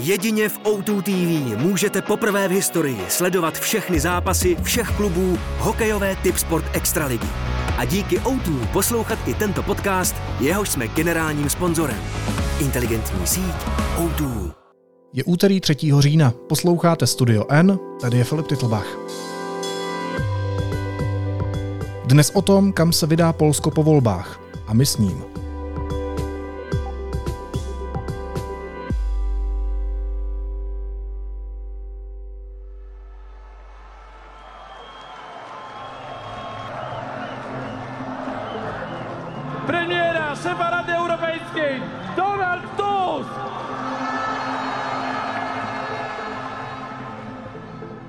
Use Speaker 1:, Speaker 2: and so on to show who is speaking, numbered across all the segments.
Speaker 1: Jedině v O2 TV můžete poprvé v historii sledovat všechny zápasy všech klubů hokejové typ sport extraligy. A díky O2 poslouchat i tento podcast, jehož jsme generálním sponzorem. Inteligentní síť O2.
Speaker 2: Je úterý 3. října, posloucháte Studio N, tady je Filip Titlbach. Dnes o tom, kam se vydá Polsko po volbách a my s ním.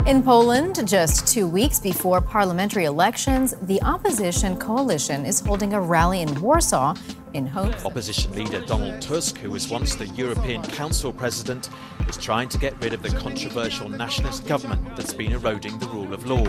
Speaker 3: In Poland, just two weeks before parliamentary elections, the opposition coalition is holding a rally in Warsaw in hopes.
Speaker 4: Opposition leader Donald Tusk, who was once the European Council president, is trying to get rid of the controversial nationalist government that's been eroding the rule of law.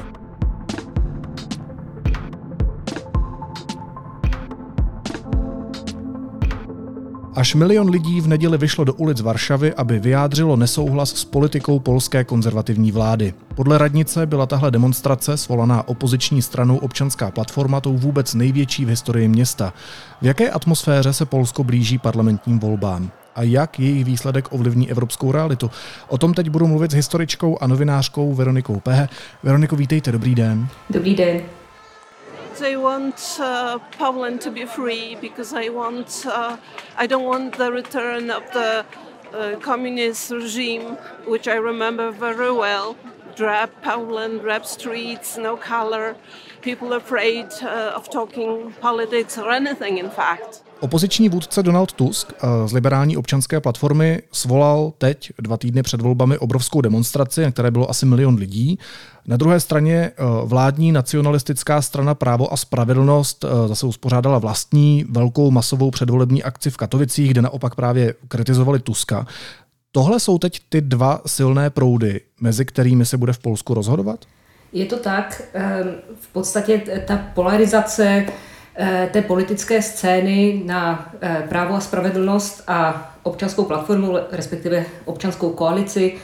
Speaker 2: Až milion lidí v neděli vyšlo do ulic Varšavy, aby vyjádřilo nesouhlas s politikou polské konzervativní vlády. Podle radnice byla tahle demonstrace, svolaná opoziční stranou občanská platforma, tou vůbec největší v historii města. V jaké atmosféře se Polsko blíží parlamentním volbám? a jak jejich výsledek ovlivní evropskou realitu. O tom teď budu mluvit s historičkou a novinářkou Veronikou Pehe. Veroniko, vítejte, dobrý den.
Speaker 5: Dobrý den.
Speaker 6: I want uh, Poland to be free because I want uh, I don't want the return of the uh, communist regime, which I remember very well. Drab Poland, drab streets, no color, people afraid uh, of talking politics or anything, in fact.
Speaker 2: Opoziční vůdce Donald Tusk eh, z liberální občanské platformy svolal teď, dva týdny před volbami, obrovskou demonstraci, na které bylo asi milion lidí. Na druhé straně eh, vládní nacionalistická strana Právo a spravedlnost eh, zase uspořádala vlastní velkou masovou předvolební akci v Katovicích, kde naopak právě kritizovali Tuska. Tohle jsou teď ty dva silné proudy, mezi kterými se bude v Polsku rozhodovat?
Speaker 5: Je to tak. V podstatě ta polarizace té politické scény na eh, právo a spravedlnost a občanskou platformu, respektive občanskou koalici,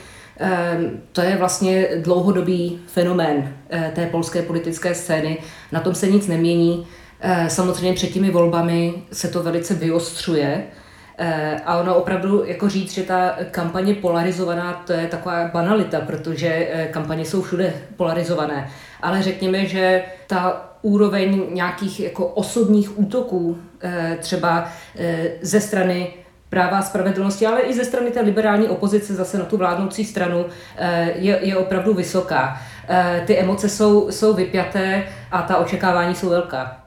Speaker 5: eh, to je vlastně dlouhodobý fenomén té polské politické scény. Na tom se nic nemění. Samozřejmě před těmi volbami se to velice vyostřuje. A ono opravdu jako říct, že ta kampaně polarizovaná, to je taková banalita, protože kampaně jsou všude polarizované. Ale řekněme, že ta úroveň nějakých jako osobních útoků, eh, třeba eh, ze strany práva a spravedlnosti, ale i ze strany té liberální opozice zase na tu vládnoucí stranu eh, je, je opravdu vysoká. Ty emoce jsou, jsou vypjaté a ta očekávání jsou velká.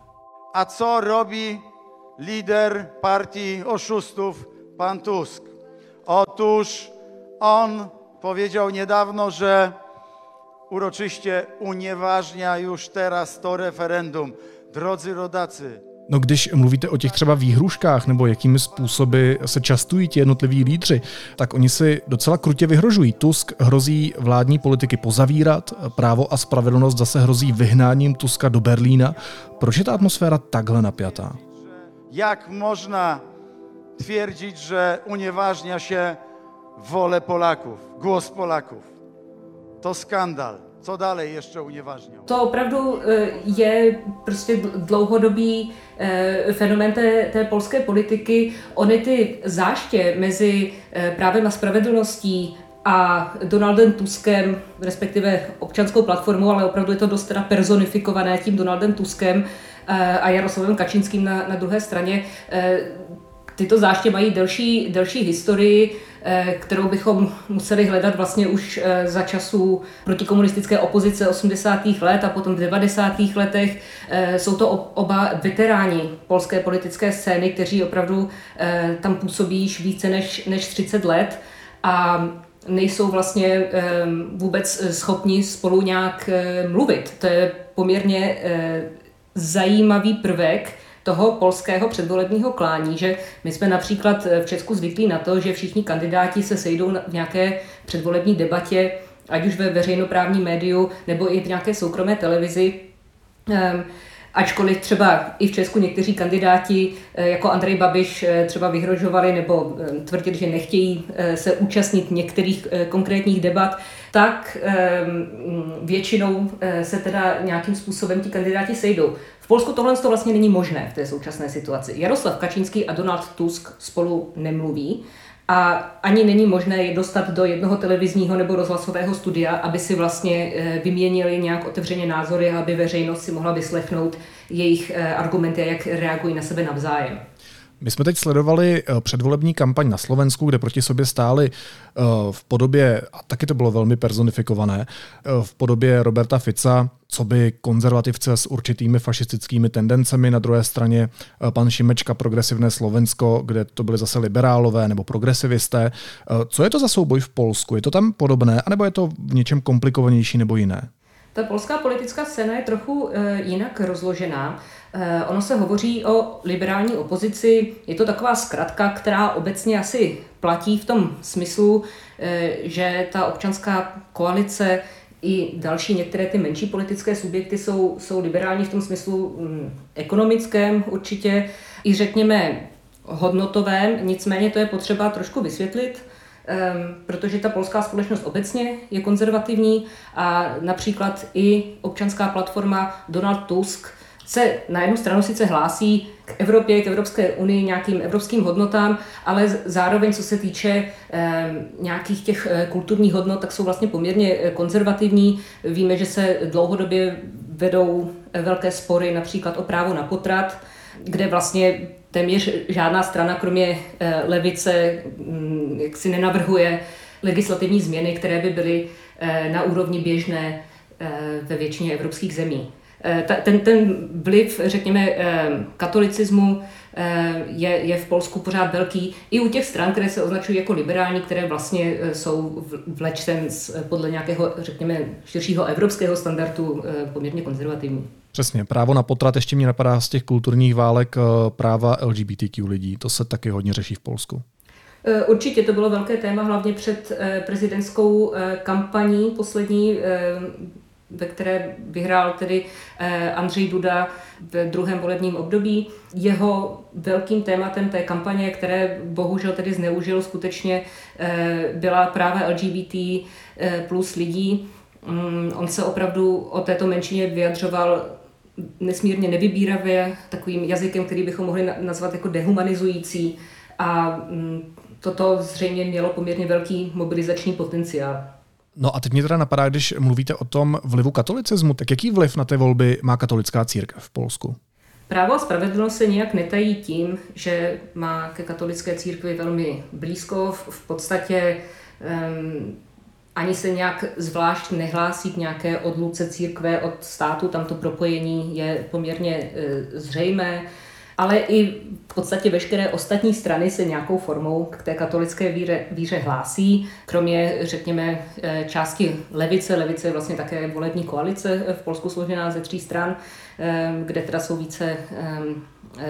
Speaker 7: A co robí lider partii oszustów, pan Tusk? Otóż on powiedział niedawno, że uroczyście unieważnia już teraz to referendum. Drodzy rodacy,
Speaker 2: No když mluvíte o těch třeba výhruškách nebo jakými způsoby se častují ti jednotliví lídři, tak oni si docela krutě vyhrožují. Tusk hrozí vládní politiky pozavírat, právo a spravedlnost zase hrozí vyhnáním Tuska do Berlína. Proč je ta atmosféra takhle napjatá?
Speaker 7: Jak można twierdzić, że unieważnia się wolę Polaków, głos Polaków? To skandal. Co dalej ještě unieważniał?
Speaker 5: To opravdu e, je prostě dlouhodobý e, fenomén té, té polské politiky. Ony ty záště mezi e, právem a spravedlností a Donaldem Tuskem, respektive občanskou platformou, ale opravdu je to dost teda personifikované tím Donaldem Tuskem a Jaroslavem Kačínským na, na druhé straně. Tyto záště mají delší, delší historii, kterou bychom museli hledat vlastně už eh, za časů protikomunistické opozice 80. let a potom v 90. letech. Eh, jsou to oba veteráni polské politické scény, kteří opravdu tam působí již více než, než 30 let a nejsou vlastně vůbec schopni spolu nějak mluvit. To je poměrně zajímavý prvek, toho polského předvolebního klání, že my jsme například v Česku zvyklí na to, že všichni kandidáti se sejdou v nějaké předvolební debatě, ať už ve veřejnoprávním médiu nebo i v nějaké soukromé televizi. Ehm, Ačkoliv třeba i v Česku někteří kandidáti jako Andrej Babiš třeba vyhrožovali nebo tvrdili, že nechtějí se účastnit některých konkrétních debat, tak většinou se teda nějakým způsobem ti kandidáti sejdou. Polsku tohle to vlastně není možné v té současné situaci. Jaroslav Kačínský a Donald Tusk spolu nemluví a ani není možné je dostat do jednoho televizního nebo rozhlasového studia, aby si vlastně eh, vyměnili nějak otevřeně názory, aby veřejnost si mohla vyslechnout jejich eh, argumenty a jak reagují na sebe navzájem.
Speaker 2: My jsme teď sledovali eh, předvolební kampaň na Slovensku, kde proti sobě stáli eh, v podobě, a taky to bylo velmi personifikované, eh, v podobě Roberta Fica, co by konzervativce s určitými fašistickými tendencemi, na druhé straně pan Šimečka, progresivné Slovensko, kde to byly zase liberálové nebo progresivisté. Co je to za souboj v Polsku? Je to tam podobné, anebo je to v něčem komplikovanější nebo jiné?
Speaker 5: Ta polská politická scéna je trochu jinak rozložená. Eh, ono se hovoří o liberální opozici, je to taková zkratka, která obecně asi platí v tom smyslu, eh, že ta občanská koalice i další některé ty menší politické subjekty jsou, jsou liberální v tom smyslu mm, ekonomickém určitě, i řekněme hodnotovém, nicméně to je potřeba trošku vysvětlit, protože ta polská společnost obecně je konzervativní a například i občanská platforma Donald Tusk se na jednu stranu sice hlásí k Evropě, k Evropské unii, nějakým evropským hodnotám, ale zároveň, co se týče eh, nějakých těch eh, kulturních hodnot, tak jsou vlastně poměrně eh, konzervativní. Víme, že se dlouhodobě vedou eh, velké spory například o právo na potrat, kde vlastně téměř žádná strana, kromě eh, levice, hm, jak si nenavrhuje legislativní změny, které by byly eh, na úrovni běžné eh, ve většině evropských zemí. Ten, ten vliv, řekněme, katolicismu je, je v Polsku pořád velký. I u těch stran, které se označují jako liberální, které vlastně jsou vlečten podle nějakého, řekněme, širšího evropského standardu poměrně konzervativní.
Speaker 2: Přesně. Právo na potrat ještě mě napadá z těch kulturních válek práva LGBTQ lidí. To se taky hodně řeší v Polsku.
Speaker 5: Určitě to bylo velké téma, hlavně před prezidentskou kampaní poslední ve které vyhrál tedy eh, Andřej Duda v druhém volebním období. Jeho velkým tématem té kampaně, které bohužel tedy zneužil skutečně, eh, byla práva LGBT eh, plus lidí. Mm, on se opravdu o této menšině vyjadřoval nesmírně nevybíravě, takovým jazykem, který bychom mohli nazvat jako dehumanizující a mm, toto zřejmě mělo poměrně velký mobilizační potenciál.
Speaker 2: No a teď mě teda napadá, když mluvíte o tom vlivu katolicismu, tak jaký vliv na ty volby má katolická církev v Polsku?
Speaker 5: Právo a spravedlnost se nějak netají tím, že má ke katolické církvi velmi blízko. V podstatě um, ani se nějak zvlášť nehlásí k nějaké odluce církve od státu, tam to propojení je poměrně uh, zřejmé ale i v podstatě veškeré ostatní strany se nějakou formou k té katolické víře, víře hlásí, kromě, řekněme, eh, části levice. Levice je vlastně také volební koalice v Polsku složená ze tří stran, kde teda jsou více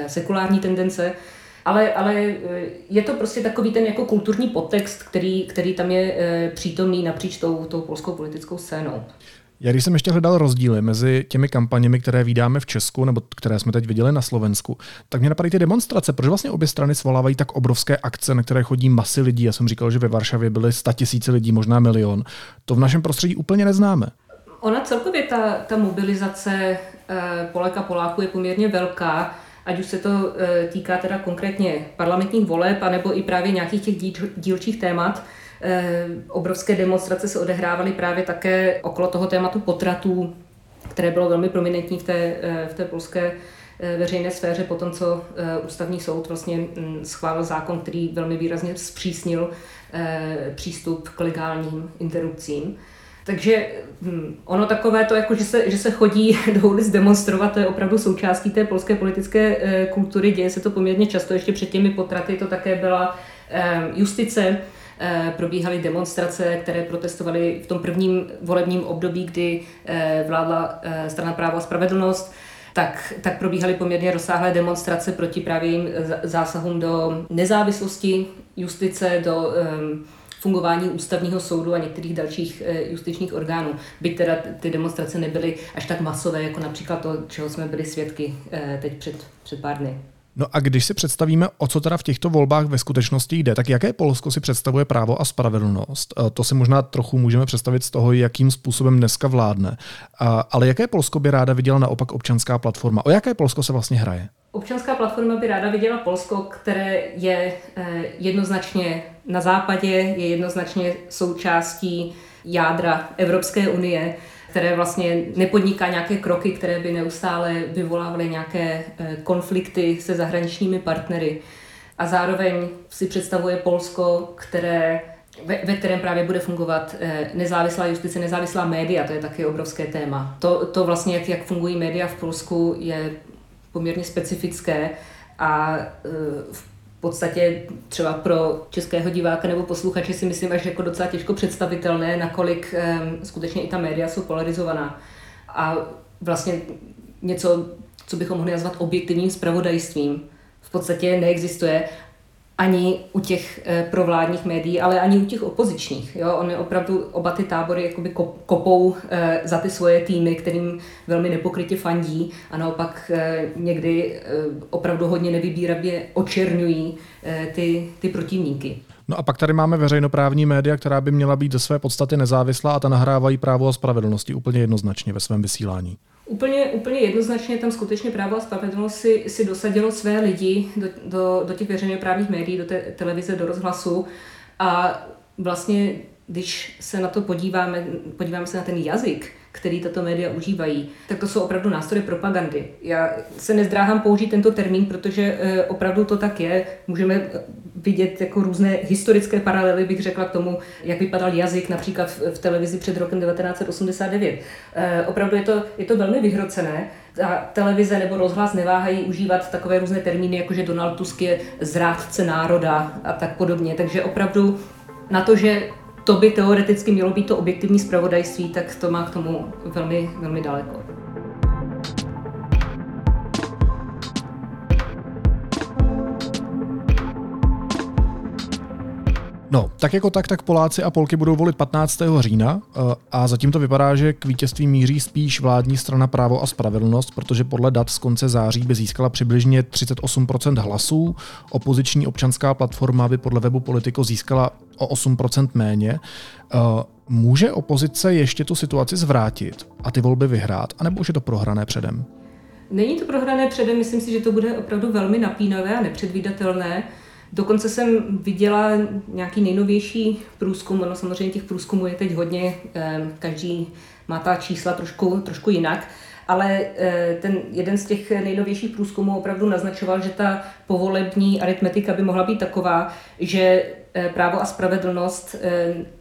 Speaker 5: sekulární tendence. Ale, ale je to prostě takový ten jako kulturní podtext, který, který tam je přítomný napříč tou, tou polskou politickou scénou.
Speaker 2: Já když jsem ještě hledal rozdíly mezi těmi kampaněmi, které vydáme v Česku, nebo které jsme teď viděli na Slovensku, tak mě napadají ty demonstrace. Proč vlastně obě strany svolávají tak obrovské akce, na které chodí masy lidí? Já jsem říkal, že ve Varšavě byly tisíce lidí, možná milion. To v našem prostředí úplně neznáme.
Speaker 5: Ona celkově ta, ta mobilizace eh, Polek a Poláků je poměrně velká, ať už se to eh, týká teda konkrétně parlamentních voleb, anebo i právě nějakých těch dílčích témat. Eh, obrovské demonstrace se odehrávaly právě také okolo toho tématu potratů, které bylo velmi prominentní v té, eh, v té polské veřejné sféře po tom, co ústavní soud vlastně mm, schválil zákon, který velmi výrazně zpřísnil přístup k legálním interrupcím. Takže hm, ono takové to, jako že se, že se chodí do ulic demonstrovat, to je opravdu součástí té polské politické kultury. Děje se to poměrně často, ještě před těmi potraty to také byla justice, Eh, probíhaly demonstrace, které protestovaly v tom prvním volebním období, kdy eh, vládla eh, strana právo a spravedlnost, tak, tak probíhaly poměrně rozsáhlé demonstrace proti právě zásahům do nezávislosti justice, do um, fungování ústavního soudu a některých dalších justičních orgánů. Byť teda ty demonstrace nebyly až tak masové, jako například to, čeho jsme byli svědky teď před, před pár dny.
Speaker 2: No a když si představíme, o co teda v těchto volbách ve skutečnosti jde, tak jaké Polsko si představuje právo a spravedlnost? Eh, to si možná trochu můžeme představit z toho, jakým způsobem dneska vládne. Ale jaké Polsko by ráda viděla naopak občanská platforma? O jaké Polsko se vlastně hraje?
Speaker 5: Občanská platforma by ráda viděla Polsko, které je eh, jednoznačně na západě, je jednoznačně součástí jádra Evropské unie, které vlastně nepodniká nějaké kroky, které by neustále vyvolávaly nějaké eh, konflikty se zahraničními partnery. A zároveň si představuje Polsko, které ve, ve kterém právě bude fungovat eh, nezávislá justice, nezávislá média, to je taky obrovské téma. To, to vlastně, jak, jak fungují média v Polsku, je poměrně specifické a eh, v podstatě třeba pro českého diváka nebo posluchače si myslím až jako docela těžko představitelné, nakolik um, skutečně i ta média jsou polarizovaná. A vlastně něco, co bychom mohli nazvat objektivním spravodajstvím, v podstatě neexistuje ani u těch eh, provládních médií, ale ani u těch opozičních. Jo? Oni opravdu oba ty tábory jakoby kopou eh, za ty svoje týmy, kterým velmi nepokrytě fandí a naopak eh, někdy opravdu hodně nevybíravě očerňují ty, ty protivníky.
Speaker 2: No a pak tady máme veřejnoprávní média, která by měla být ze své podstaty nezávislá a ta nahrávají právo a spravedlnosti úplně jednoznačně ve svém vysílání.
Speaker 5: Úplně, úplně jednoznačně tam skutečně právo a spravedlnost si, si dosadilo své lidi do, do, do těch veřejnoprávních médií, do té televize, do rozhlasu a vlastně, když se na to podíváme, podíváme se na ten jazyk, který tato média užívají, tak to jsou opravdu nástroje propagandy. Já se nezdráhám použít tento termín, protože eh, opravdu to tak je. Můžeme vidět jako různé historické paralely, bych řekla k tomu, jak vypadal jazyk například v, televizi před rokem 1989. Eh, opravdu je to, je to velmi vyhrocené. Ta televize nebo rozhlas neváhají užívat takové různé termíny, jako že Donald Tusk je zrádce národa a tak podobně. Takže opravdu na to, že to by teoreticky mělo být to objektivní zpravodajství, tak to má k tomu velmi, velmi daleko.
Speaker 2: No, tak jako tak, tak Poláci a Polky budou volit 15. října eh, a zatím to vypadá, že k vítězství míří spíš vládní strana Právo a spravedlnost, protože podle dat z konce září by získala přibližně 38% hlasů, opoziční občanská platforma by podle webu Politico získala o 8% méně. Eh, může opozice ještě tu situaci zvrátit a ty volby vyhrát, anebo už je to prohrané předem?
Speaker 5: Není to prohrané předem, myslím si, že to bude opravdu velmi napínavé a nepředvídatelné. Dokonce jsem viděla nějaký nejnovější průzkum, no samozřejmě těch průzkumů je teď hodně, každý má ta čísla trošku, trošku jinak, ale eh, ten jeden z těch nejnovějších průzkumů opravdu naznačoval, že ta povolební aritmetika by mohla být taková, že eh, právo a spravedlnost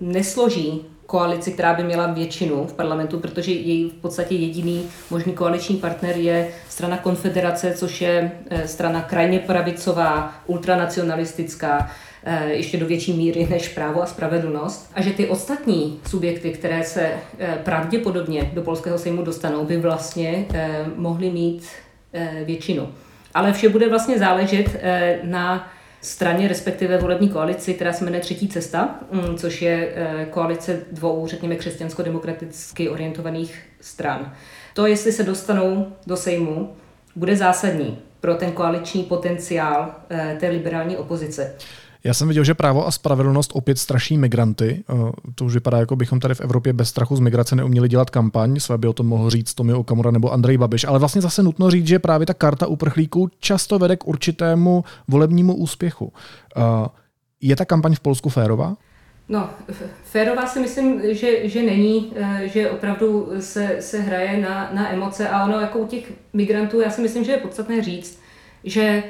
Speaker 5: nesloží koalici, která by měla většinu v parlamentu, protože její v podstatě jediný možný koaliční partner je strana Konfederace, což je eh, strana krajně pravicová, ultranacionalistická, eh, ještě do větší míry než právo a spravedlnost. A že ty ostatní subjekty, které se eh, pravděpodobně do polského sejmu dostanou, by vlastně mohly mít většinu. Ale vše bude vlastně záležet na straně, respektive volební koalici, která se jmenuje Třetí cesta, mm, což je eh, koalice dvou, řekněme, křesťansko-demokraticky orientovaných stran. To, jestli se dostanou do Sejmu, bude zásadní pro ten koaliční potenciál eh, té liberální opozice.
Speaker 2: Já jsem viděl, že právo a spravedlnost opět straší migranty. Eh, to už vypadá, jako bychom tady v Evropě bez strachu z migrace neuměli dělat kampaň. Své by o tom mohl říct Tomio Okamura nebo Andrej Babiš. Ale vlastně zase nutno říct, že právě ta karta uprchlíků často vede k určitému volebnímu úspěchu. Eh, je ta kampaň v Polsku férová?
Speaker 5: No, férová si myslím, že, že není, eh, že opravdu se, se hraje na, na emoce a ono jako u těch migrantů, já si myslím, že je podstatné říct, že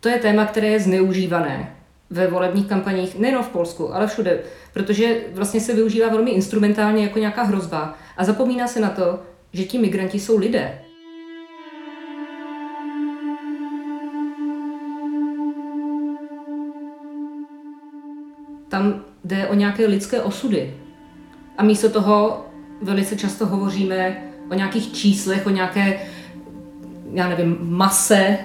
Speaker 5: to je téma, které je zneužívané ve volebních kampaních, nejen v Polsku, ale všude, protože vlastně se využívá velmi instrumentálně jako nějaká hrozba a zapomíná se na to, že ti migranti jsou lidé. Tam jde o nějaké lidské osudy. A místo toho velice často hovoříme o nějakých číslech, o nějaké, já nevím, mase,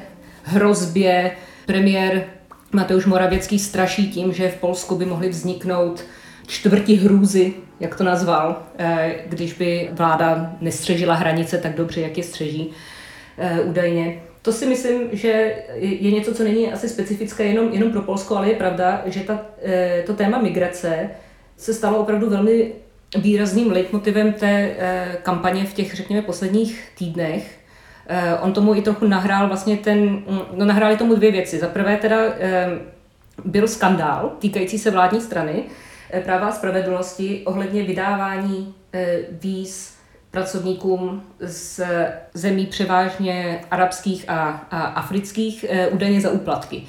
Speaker 5: hrozbě. Premiér Mateusz Moravěcký straší tím, že v Polsku by mohly vzniknout čtvrti hrůzy, jak to nazval, eh, když by vláda nestřežila hranice tak dobře, jak je střeží eh, údajně. To si myslím, že je něco, co není asi specifické jenom, jenom pro Polsko, ale je pravda, že ta, eh, to téma migrace se stalo opravdu velmi výrazným leitmotivem té kampaně v těch, řekněme, posledních týdnech. On tomu i trochu nahrál vlastně ten, mm, no nahráli tomu dvě věci. Za prvé teda byl skandál týkající se vládní strany, Eh, práva a spravedlnosti ohledně vydávání eh, víz pracovníkům z zemí převážně arabských a, a afrických eh, údajně za úplatky.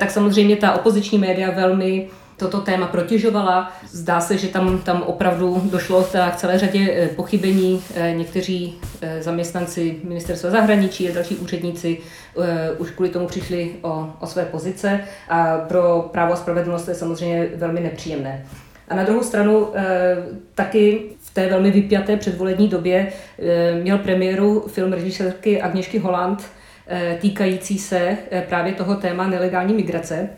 Speaker 5: Tak samozřejmě ta opoziční média velmi toto téma protěžovala. Zdá se, že tam, tam opravdu došlo k celé řadě pochybení. Někteří zaměstnanci ministerstva zahraničí a další úředníci už kvůli tomu přišli o, o své pozice a pro právo a spravedlnost je samozřejmě velmi nepříjemné. A na druhou stranu eh, taky v té velmi vypjaté předvolební době eh, měl premiéru film režisérky Agněšky Holland eh, týkající se právě toho téma nelegální migrace,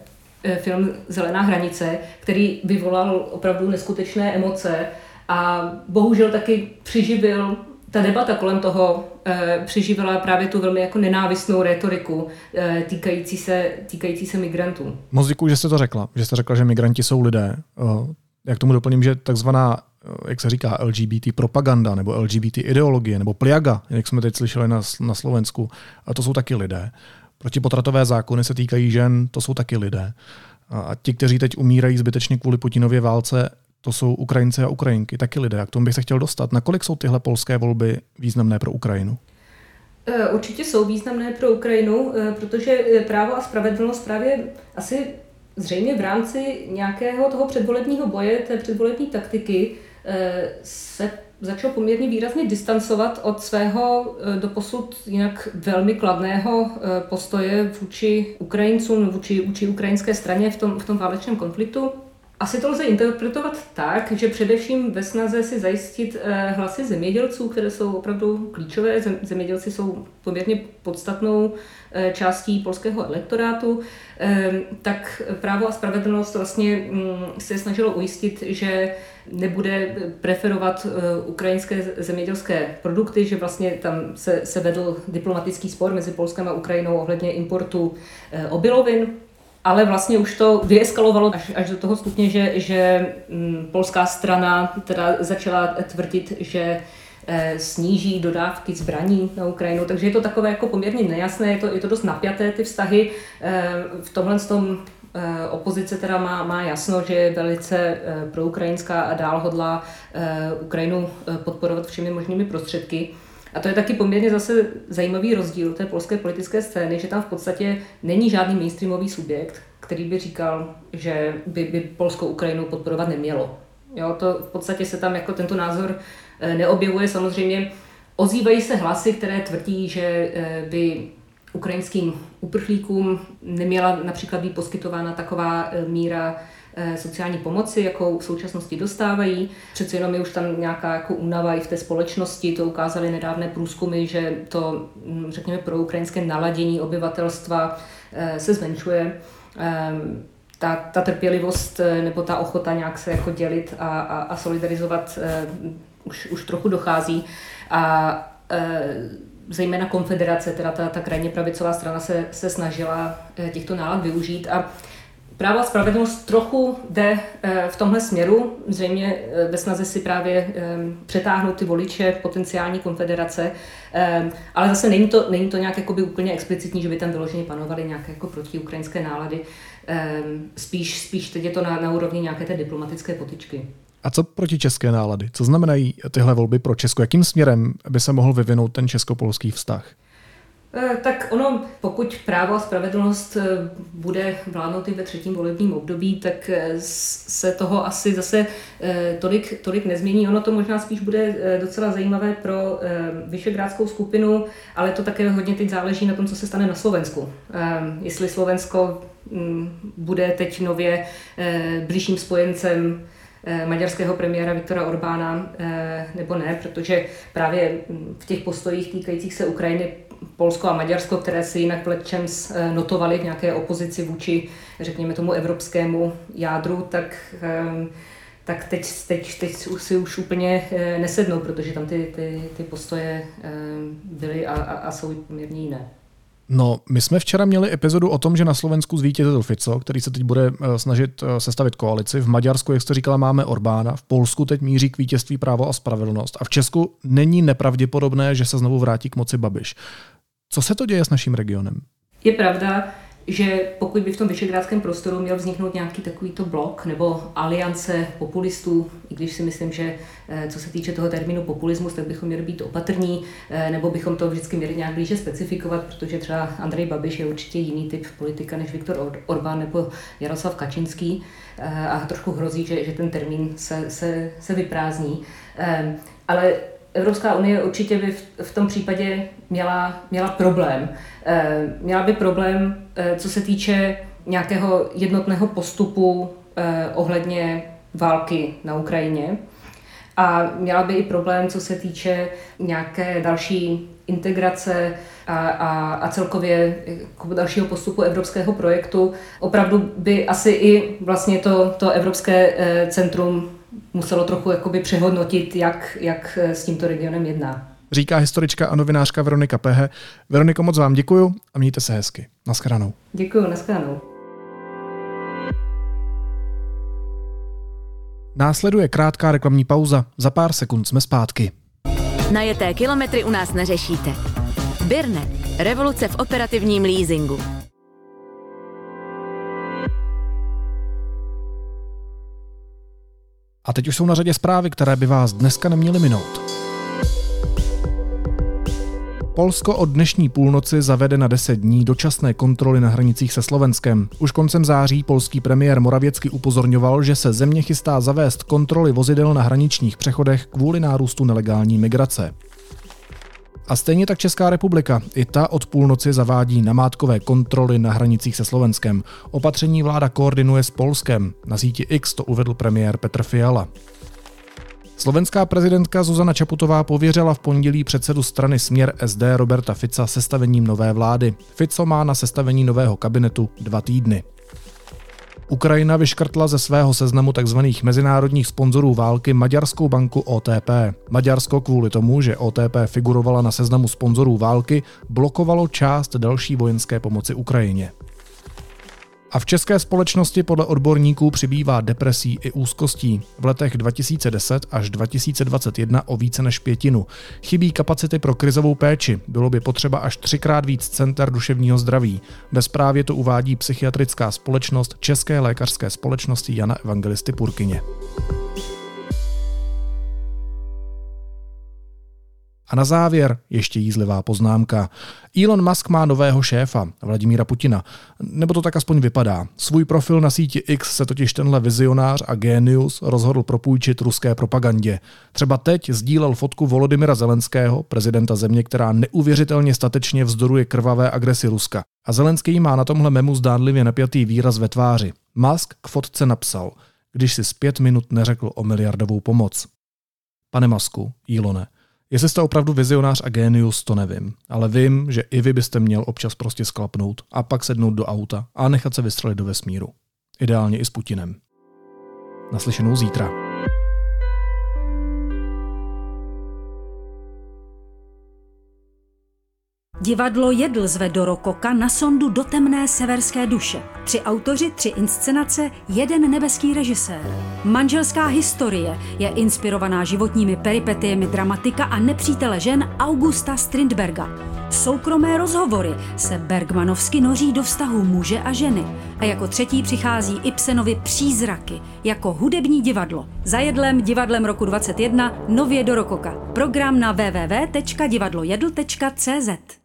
Speaker 5: film Zelená hranice, který vyvolal opravdu neskutečné emoce a bohužel taky přiživil ta debata kolem toho e, přiživila právě tu velmi jako nenávistnou retoriku e, týkající, se, týkající se migrantů.
Speaker 2: Moc děkuji, že jste to řekla, že jste řekla, že migranti jsou lidé jak tomu doplním, že takzvaná, eh, jak se říká, LGBT propaganda nebo LGBT ideologie nebo pliaga, jak jsme teď slyšeli na, na Slovensku, a to jsou taky lidé. Protipotratové zákony se týkají žen, to jsou taky lidé. A ti, kteří teď umírají zbytečně kvůli Putinově válce, to jsou Ukrajinci a Ukrajinky, taky lidé. A k tomu bych se chtěl dostat. Nakolik jsou tyhle polské volby významné pro Ukrajinu?
Speaker 5: Eh, určitě jsou významné pro Ukrajinu, eh, protože právo a spravedlnost právě asi zřejmě v rámci nějakého toho předvolebního boje, té předvolební taktiky, se začal poměrně výrazně distancovat od svého eh, doposud jinak velmi kladného eh, postoje vůči Ukrajincům, vůči, vůči ukrajinské straně v tom, v tom válečném konfliktu. Asi to lze interpretovat tak, že především ve snaze si zajistit hlasy zemědělců, které jsou opravdu klíčové. Zemědělci jsou poměrně podstatnou Eh, částí polského elektorátu, eh, tak právo a spravedlnost vlastně mm, se snažilo ujistit, že nebude preferovat eh, ukrajinské zemědělské produkty, že vlastně tam se, se vedl diplomatický spor mezi Polskem a Ukrajinou ohledně importu obilovin, ale vlastně už to vyeskalovalo až, až do toho stupně, že, že mm, polská strana teda začala tvrdit, že Eh, sníží dodávky zbraní na Ukrajinu, takže je to takové jako poměrně nejasné, je to, je to dost napjaté ty vztahy. Eh, v tomhle tom eh, opozice teda má, má jasno, že je velice proukrajinská a dál hodlá Ukrajinu podporovat všemi možnými prostředky. A to je taky poměrně zase zajímavý rozdíl té polské politické scény, že tam v podstatě není žádný mainstreamový subjekt, který by říkal, že by, by polskou Ukrajinu podporovat nemělo. Jo, to v podstatě se tam jako tento názor Eh, neobjevuje. Samozřejmě ozývají se hlasy, které tvrdí, že eh, by ukrajinským uprchlíkům neměla například být poskytována taková eh, míra sociální pomoci, jakou v současnosti dostávají. Přece jenom je už tam nějaká jako únava i v té společnosti, to ukázaly nedávné průzkumy, že to, hm, řekněme, pro ukrajinské naladění obyvatelstva se zmenšuje. Ehm, ta, ta trpělivost nebo ta ochota nějak se jako dělit a, a, a solidarizovat už, už trochu dochází. A zejména konfederace, teda ta, ta krajně pravicová strana se, se snažila těchto nálad využít a Právo a spravedlnost trochu jde e, v tomhle směru, zřejmě e, ve snaze si právě přetáhnout ty voliče potenciální konfederace, ale zase není to, není to nějak jakoby úplně explicitní, že by tam vyloženě panovaly nějaké jako protiukrajinské nálady. Spíš, spíš teď je to na, na úrovni nějaké té diplomatické potičky.
Speaker 2: A co proti české nálady? Co znamenají tyhle volby pro Česko? Jakým směrem by se mohl vyvinout ten česko-polský vztah?
Speaker 5: Eh, tak ono, pokud právo a spravedlnost eh, bude vládnout i ve třetím volebním období, tak eh, se toho asi zase tolik, tolik nezmění. Ono to možná spíš bude docela zajímavé pro Vyšegrádskou skupinu, ale to také hodně teď záleží na tom, co se stane na Slovensku. Jestli Slovensko mm, bude teď nově blížším spojencem maďarského premiéra Viktora Orbána nebo ne, protože právě v těch postojích týkajících se Ukrajiny Polsko a Maďarsko, které si jinak vlečem notovali v nějaké opozici vůči, řekněme tomu, evropskému jádru, tak tak teď, teď, teď si už úplně nesednou, protože tam ty, ty, ty postoje byly a, a, a jsou poměrně jiné.
Speaker 2: No, my jsme včera měli epizodu o tom, že na Slovensku zvítězil Fico, který se teď bude eh, snažit eh, sestavit koalici. V Maďarsku, jak jste říkala, máme Orbána. V Polsku teď míří k vítězství právo a spravedlnost. A v Česku není nepravděpodobné, že se znovu vrátí k moci Babiš. Co se to děje s naším regionem?
Speaker 5: Je pravda, že pokud by v tom vyšegrádském prostoru měl vzniknout nějaký takovýto blok nebo aliance populistů, i když si myslím, že eh, co se týče toho termínu populismus, tak bychom měli být opatrní, eh, nebo bychom to vždycky měli nějak blíže specifikovat, protože třeba Andrej Babiš je určitě jiný typ politika než Viktor Orbán nebo Jaroslav Kačinský eh, a trošku hrozí, že, že ten termín se, se, se vyprázdní. Ale Evropská unie určitě by v tom případě měla, měla problém. Eh, měla by problém, eh, co se týče nějakého jednotného postupu eh, ohledně války na Ukrajině. A měla by i problém, co se týče nějaké další integrace a, a, a celkově jako dalšího postupu evropského projektu. Opravdu by asi i vlastně to, to Evropské centrum muselo trochu jakoby přehodnotit, jak, jak s tímto regionem jedná.
Speaker 2: Říká historička a novinářka Veronika Pehe. Veroniko, moc vám děkuju a mějte se hezky. Naschranou.
Speaker 5: Děkuju, naschranou.
Speaker 2: Následuje krátká reklamní pauza. Za pár sekund jsme zpátky.
Speaker 8: Najeté kilometry u nás neřešíte. Birne. Revoluce v operativním leasingu.
Speaker 2: A teď už jsou na řadě zprávy, které by vás dneska neměly minout. Polsko od dnešní půlnoci zavede na 10 dní dočasné kontroly na hranicích se Slovenskem. Už koncem září polský premiér Moravěcky upozorňoval, že se země chystá zavést kontroly vozidel na hraničních přechodech kvůli nárůstu nelegální migrace. A stejně tak Česká republika. I ta od půlnoci zavádí namátkové kontroly na hranicích se Slovenskem. Opatření vláda koordinuje s Polskem. Na síti X to uvedl premiér Petr Fiala. Slovenská prezidentka Zuzana Čaputová pověřila v pondělí předsedu strany Směr SD Roberta Fica sestavením nové vlády. Fico má na sestavení nového kabinetu dva týdny. Ukrajina vyškrtla ze svého seznamu tzv. mezinárodních sponzorů války maďarskou banku OTP. Maďarsko kvůli tomu, že OTP figurovala na seznamu sponzorů války, blokovalo část další vojenské pomoci Ukrajině. A v české společnosti podle odborníků přibývá depresí i úzkostí. V letech 2010 až 2021 o více než pětinu. Chybí kapacity pro krizovou péči. Bylo by potřeba až třikrát víc center duševního zdraví. Ve zprávě to uvádí psychiatrická společnost České lékařské společnosti Jana Evangelisty Purkyně. A na závěr ještě jízlivá poznámka. Elon Musk má nového šéfa, Vladimíra Putina. Nebo to tak aspoň vypadá. Svůj profil na síti X se totiž tenhle vizionář a genius rozhodl propůjčit ruské propagandě. Třeba teď sdílel fotku Volodymyra Zelenského, prezidenta země, která neuvěřitelně statečně vzdoruje krvavé agresi Ruska. A Zelenský má na tomhle memu zdánlivě napjatý výraz ve tváři. Musk k fotce napsal, když si z pět minut neřekl o miliardovou pomoc. Pane Masku, Ilone, Jestli jste opravdu vizionář a génius, to nevím. Ale vím, že i vy byste měl občas prostě sklapnout a pak sednout do auta a nechat se vystřelit do vesmíru. Ideálně i s Putinem. Naslyšenou zítra.
Speaker 9: Divadlo Jedl zve do Rokoka na sondu do temné severské duše. Tři autoři, tři inscenace, jeden nebeský režisér. Manželská historie je inspirovaná životními peripetiemi dramatika a nepřítele žen Augusta Strindberga. Soukromé rozhovory se Bergmanovsky noří do vztahu muže a ženy. A jako třetí přichází Ibsenovi Přízraky, jako hudební divadlo. Za jedlem divadlem roku 21 nově do Rokoka. Program na www.divadlojedl.cz